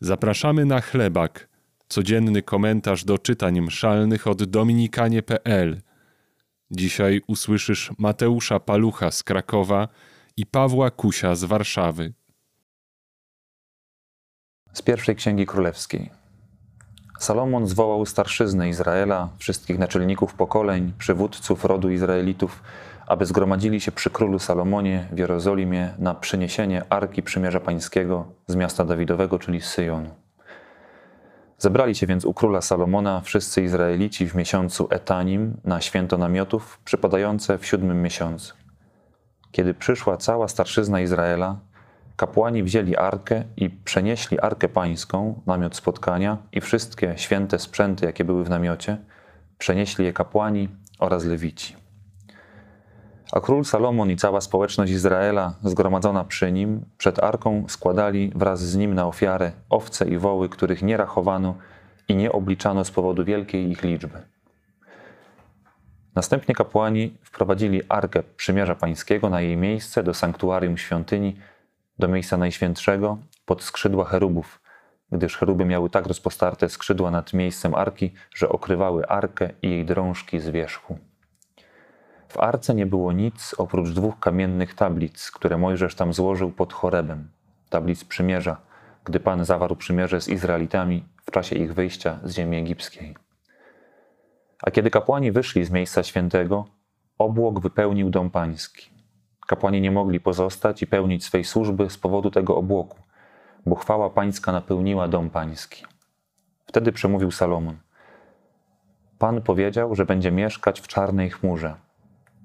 Zapraszamy na chlebak, codzienny komentarz do czytań mszalnych od dominikanie.pl. Dzisiaj usłyszysz Mateusza Palucha z Krakowa i Pawła Kusia z Warszawy. Z pierwszej księgi królewskiej. Salomon zwołał starszyznę Izraela, wszystkich naczelników pokoleń, przywódców rodu Izraelitów, aby zgromadzili się przy królu Salomonie w Jerozolimie na przyniesienie Arki Przymierza Pańskiego z miasta Dawidowego, czyli Syjonu. Zebrali się więc u króla Salomona wszyscy Izraelici w miesiącu Etanim na święto namiotów przypadające w siódmym miesiącu. Kiedy przyszła cała starszyzna Izraela, kapłani wzięli arkę i przenieśli arkę pańską, namiot spotkania i wszystkie święte sprzęty, jakie były w namiocie, przenieśli je kapłani oraz lewici. A król Salomon i cała społeczność Izraela, zgromadzona przy nim, przed arką składali wraz z nim na ofiarę owce i woły, których nie rachowano i nie obliczano z powodu wielkiej ich liczby. Następnie kapłani wprowadzili arkę przymierza pańskiego na jej miejsce do sanktuarium świątyni, do miejsca najświętszego, pod skrzydła cherubów, gdyż cheruby miały tak rozpostarte skrzydła nad miejscem arki, że okrywały arkę i jej drążki z wierzchu. W arce nie było nic oprócz dwóch kamiennych tablic, które Mojżesz tam złożył pod chorebem, tablic przymierza, gdy Pan zawarł przymierze z Izraelitami w czasie ich wyjścia z ziemi egipskiej. A kiedy kapłani wyszli z miejsca świętego, obłok wypełnił dom pański. Kapłani nie mogli pozostać i pełnić swej służby z powodu tego obłoku, bo chwała pańska napełniła dom pański. Wtedy przemówił Salomon. Pan powiedział, że będzie mieszkać w czarnej chmurze –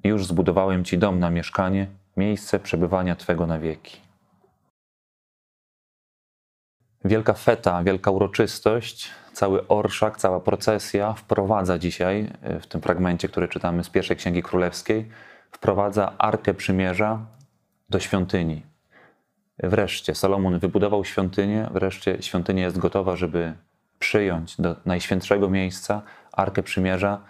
już zbudowałem Ci dom na mieszkanie, miejsce przebywania Twego na wieki. Wielka feta, wielka uroczystość, cały orszak, cała procesja wprowadza dzisiaj, e, w tym fragmencie, który czytamy z pierwszej Księgi Królewskiej, wprowadza Arkę Przymierza do świątyni. Wreszcie Salomon wybudował świątynię, wreszcie świątynia jest gotowa, żeby przyjąć do najświętszego miejsca Arkę Przymierza,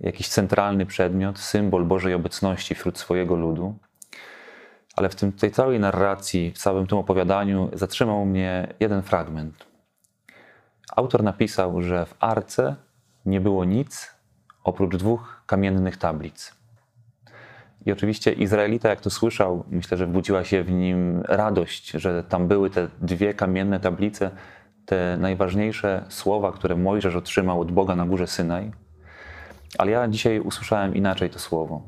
jakiś centralny przedmiot, symbol Bożej obecności wśród swojego ludu. Ale w tym, tej całej narracji, w całym tym opowiadaniu zatrzymał mnie jeden fragment. Autor napisał, że w arce nie było nic oprócz dwóch kamiennych tablic. I oczywiście Izraelita, jak to słyszał, myślę, że wbudziła się w nim radość, że tam były te dwie kamienne tablice, te najważniejsze słowa, które Mojżesz otrzymał od Boga na górze Synaj. Ale ja dzisiaj usłyszałem inaczej to słowo.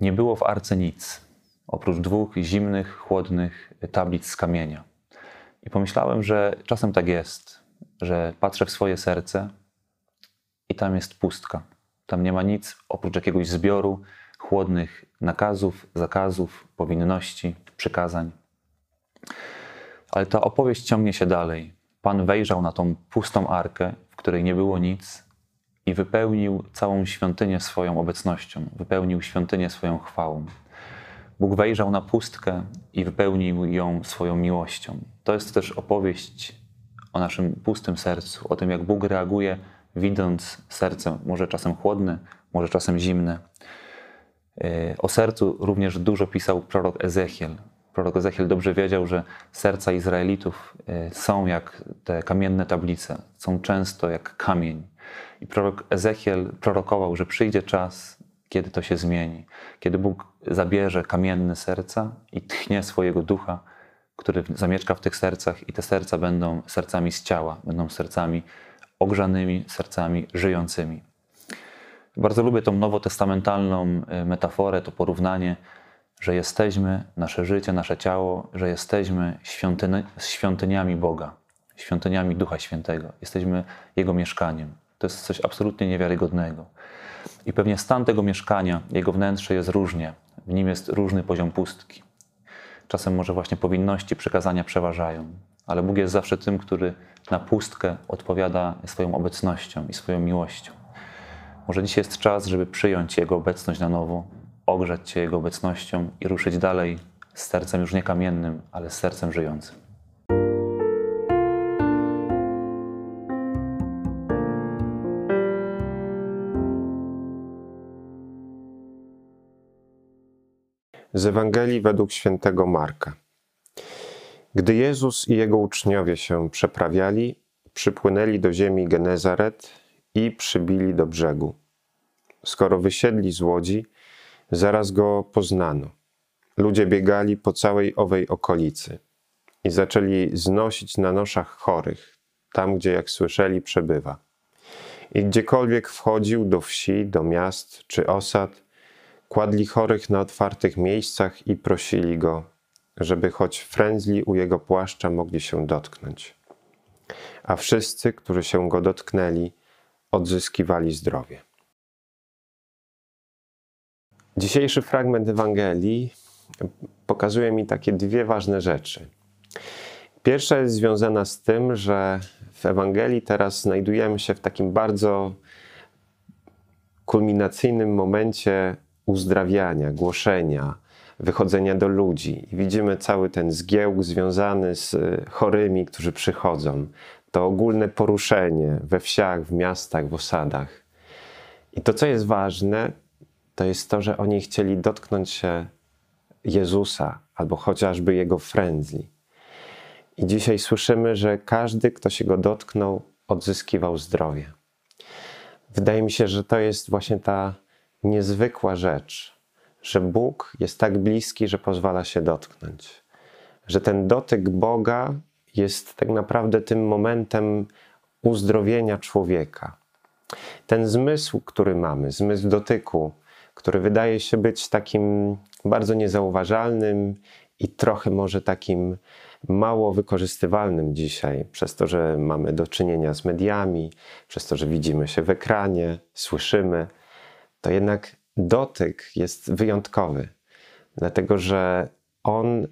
Nie było w arce nic, oprócz dwóch zimnych, chłodnych tablic z kamienia. I pomyślałem, że czasem tak jest, że patrzę w swoje serce i tam jest pustka. Tam nie ma nic oprócz jakiegoś zbioru chłodnych nakazów, zakazów, powinności, przykazań. Ale ta opowieść ciągnie się dalej. Pan wejrzał na tą pustą arkę, w której nie było nic, i wypełnił całą świątynię swoją obecnością, wypełnił świątynię swoją chwałą. Bóg wejrzał na pustkę i wypełnił ją swoją miłością. To jest też opowieść o naszym pustym sercu, o tym, jak Bóg reaguje, widząc serce, może czasem chłodne, może czasem zimne. E, o sercu również dużo pisał prorok Ezechiel. Prorok Ezechiel dobrze wiedział, że serca Izraelitów e, są jak te kamienne tablice, są często jak kamień. I prorok Ezechiel prorokował, że przyjdzie czas, kiedy to się zmieni, kiedy Bóg zabierze kamienne serca i tchnie swojego ducha, który zamieszka w tych sercach, i te serca będą sercami z ciała, będą sercami ogrzanymi, sercami żyjącymi. Bardzo lubię tą nowotestamentalną e, metaforę, to porównanie, że jesteśmy, nasze życie, nasze ciało, że jesteśmy świątyni, świątyniami Boga, świątyniami Ducha Świętego. Jesteśmy Jego mieszkaniem. To jest coś absolutnie niewiarygodnego. I pewnie stan tego mieszkania, jego wnętrze jest różnie. W nim jest różny poziom pustki. Czasem może właśnie powinności, przekazania przeważają, ale Bóg jest zawsze tym, który na pustkę odpowiada swoją obecnością i swoją miłością. Może dzisiaj jest czas, żeby przyjąć Jego obecność na nowo, ogrzać się Jego obecnością i ruszyć dalej z sercem już nie kamiennym, ale z sercem żyjącym. Z Ewangelii według świętego Marka. Gdy Jezus i jego uczniowie się przeprawiali, przypłynęli do ziemi Genezaret i przybili do brzegu. Skoro wysiedli z łodzi, zaraz go poznano. Ludzie biegali po całej owej okolicy i zaczęli znosić na noszach chorych, tam gdzie, jak słyszeli, przebywa. I gdziekolwiek wchodził do wsi, do miast czy osad, kładli chorych na otwartych miejscach i prosili go, żeby choć frędzli u jego płaszcza mogli się dotknąć. A wszyscy, którzy się go dotknęli, odzyskiwali zdrowie. Dzisiejszy fragment Ewangelii pokazuje mi takie dwie ważne rzeczy. Pierwsza jest związana z tym, że w Ewangelii teraz znajdujemy się w takim bardzo kulminacyjnym momencie uzdrawiania, głoszenia, wychodzenia do ludzi. I widzimy cały ten zgiełk związany z chorymi, którzy przychodzą. To ogólne poruszenie we wsiach, w miastach, w osadach. I to, co jest ważne, to jest to, że oni chcieli dotknąć się Jezusa albo chociażby Jego frędzli. I dzisiaj słyszymy, że każdy, kto się go dotknął, odzyskiwał zdrowie. Wydaje mi się, że to jest właśnie ta niezwykła rzecz, że Bóg jest tak bliski, że pozwala się dotknąć. Że ten dotyk Boga jest tak naprawdę tym momentem uzdrowienia człowieka. Ten zmysł, który mamy, zmysł dotyku, który wydaje się być takim bardzo niezauważalnym i trochę może takim mało wykorzystywalnym dzisiaj, przez to, że mamy do czynienia z mediami, przez to, że widzimy się w ekranie, słyszymy, to jednak dotyk jest wyjątkowy, dlatego że on y,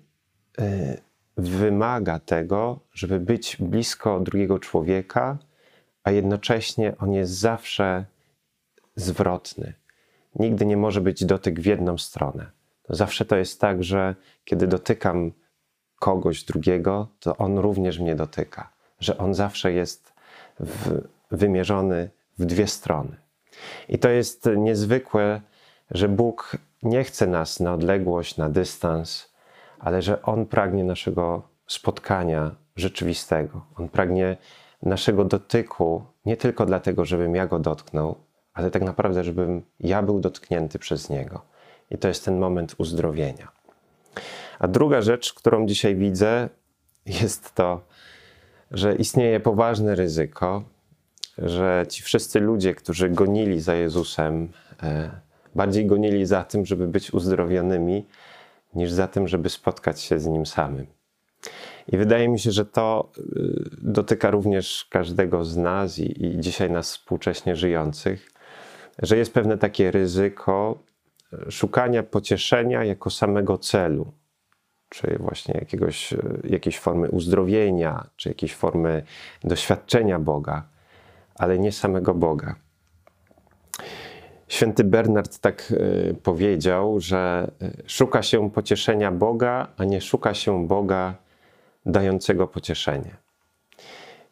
wymaga tego, żeby być blisko drugiego człowieka, a jednocześnie on jest zawsze zwrotny. Nigdy nie może być dotyk w jedną stronę. Zawsze to jest tak, że kiedy dotykam kogoś drugiego, to on również mnie dotyka, że on zawsze jest w, wymierzony w dwie strony. I to jest niezwykłe, że Bóg nie chce nas na odległość, na dystans, ale że On pragnie naszego spotkania rzeczywistego. On pragnie naszego dotyku nie tylko dlatego, żebym ja go dotknął, ale tak naprawdę, żebym ja był dotknięty przez Niego. I to jest ten moment uzdrowienia. A druga rzecz, którą dzisiaj widzę, jest to, że istnieje poważne ryzyko, że ci wszyscy ludzie, którzy gonili za Jezusem, e, bardziej gonili za tym, żeby być uzdrowionymi, niż za tym, żeby spotkać się z Nim samym. I wydaje mi się, że to e, dotyka również każdego z nas i, i dzisiaj nas współcześnie żyjących, że jest pewne takie ryzyko szukania pocieszenia jako samego celu, czy właśnie jakiegoś, e, jakiejś formy uzdrowienia, czy jakiejś formy doświadczenia Boga, ale nie samego Boga. Święty Bernard tak e, powiedział, że e, szuka się pocieszenia Boga, a nie szuka się Boga dającego pocieszenie.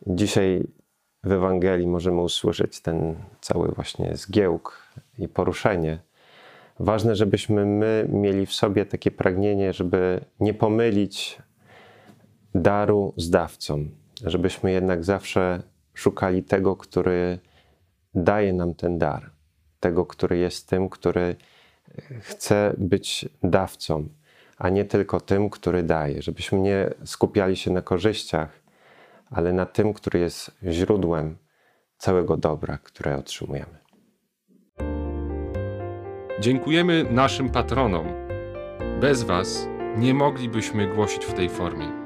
Dzisiaj w Ewangelii możemy usłyszeć ten cały właśnie zgiełk i poruszenie ważne, żebyśmy my mieli w sobie takie pragnienie, żeby nie pomylić daru z dawcą, żebyśmy jednak zawsze szukali tego, który daje nam ten dar, tego, który jest tym, który chce być dawcą, a nie tylko tym, który daje, żebyśmy nie skupiali się na korzyściach, ale na tym, który jest źródłem całego dobra, które otrzymujemy. Dziękujemy naszym patronom. Bez Was nie moglibyśmy głosić w tej formie.